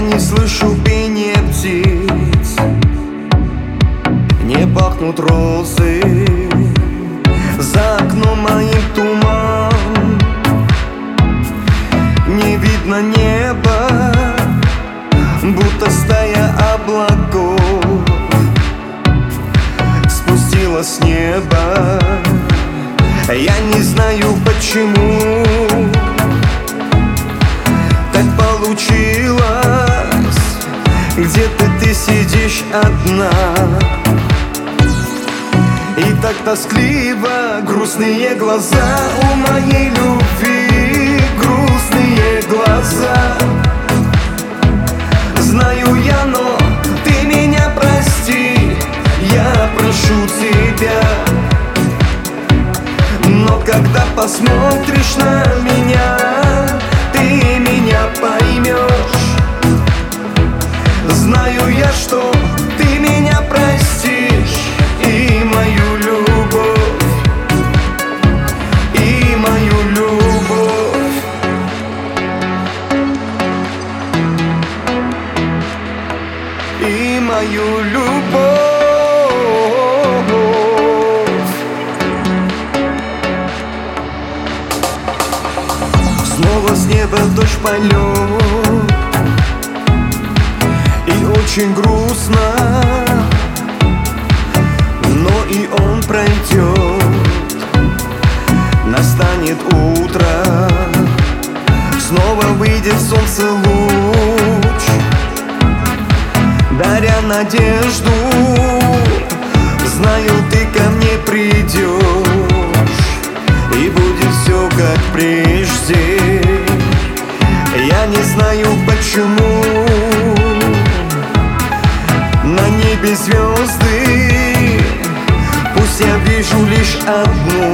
не слышу пение птиц. Не пахнут розы. За окном моим туман. Не видно неба Будто стая облаков. Спустила с неба. Я не знаю почему Так получилось. Где-то ты сидишь одна. И так тоскливо Грустные глаза у моей любви. Грустные глаза. Знаю я, но любовь. Снова с неба дождь полет. И очень грустно. Но и он пройдет. Настанет утро. Снова выйдет солнце луч надежду. Знаю, ты ко мне придешь И будет все как прежде. Я не знаю почему На небе звезды Пусть я вижу лишь одну.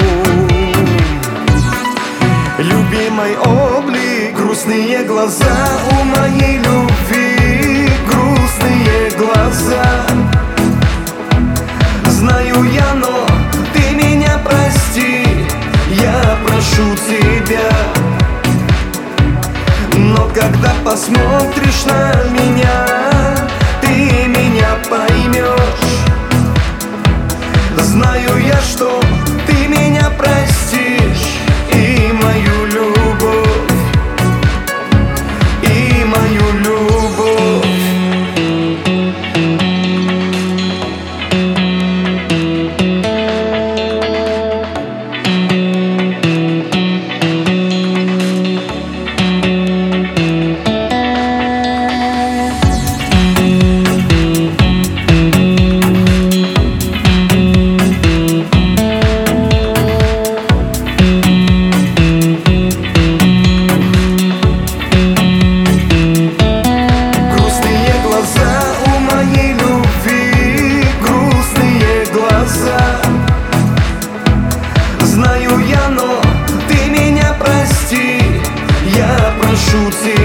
Любимый облик Грустные глаза у моей любви Грустные глаза. Знаю я, но ты меня прости. Я прошу тебя. Но когда посмотришь на меня Ты меня поймешь. Знаю я, что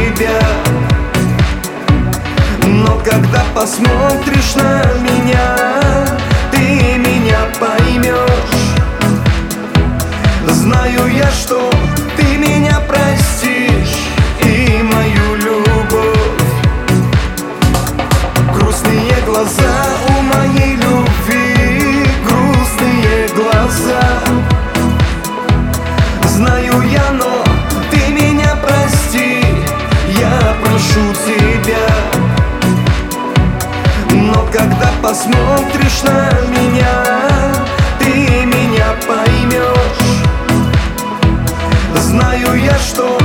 тебя. Но когда посмотришь на меня Ты меня поймешь. Знаю я, что прошу тебя. Но когда посмотришь на меня Ты меня поймешь. Знаю я, что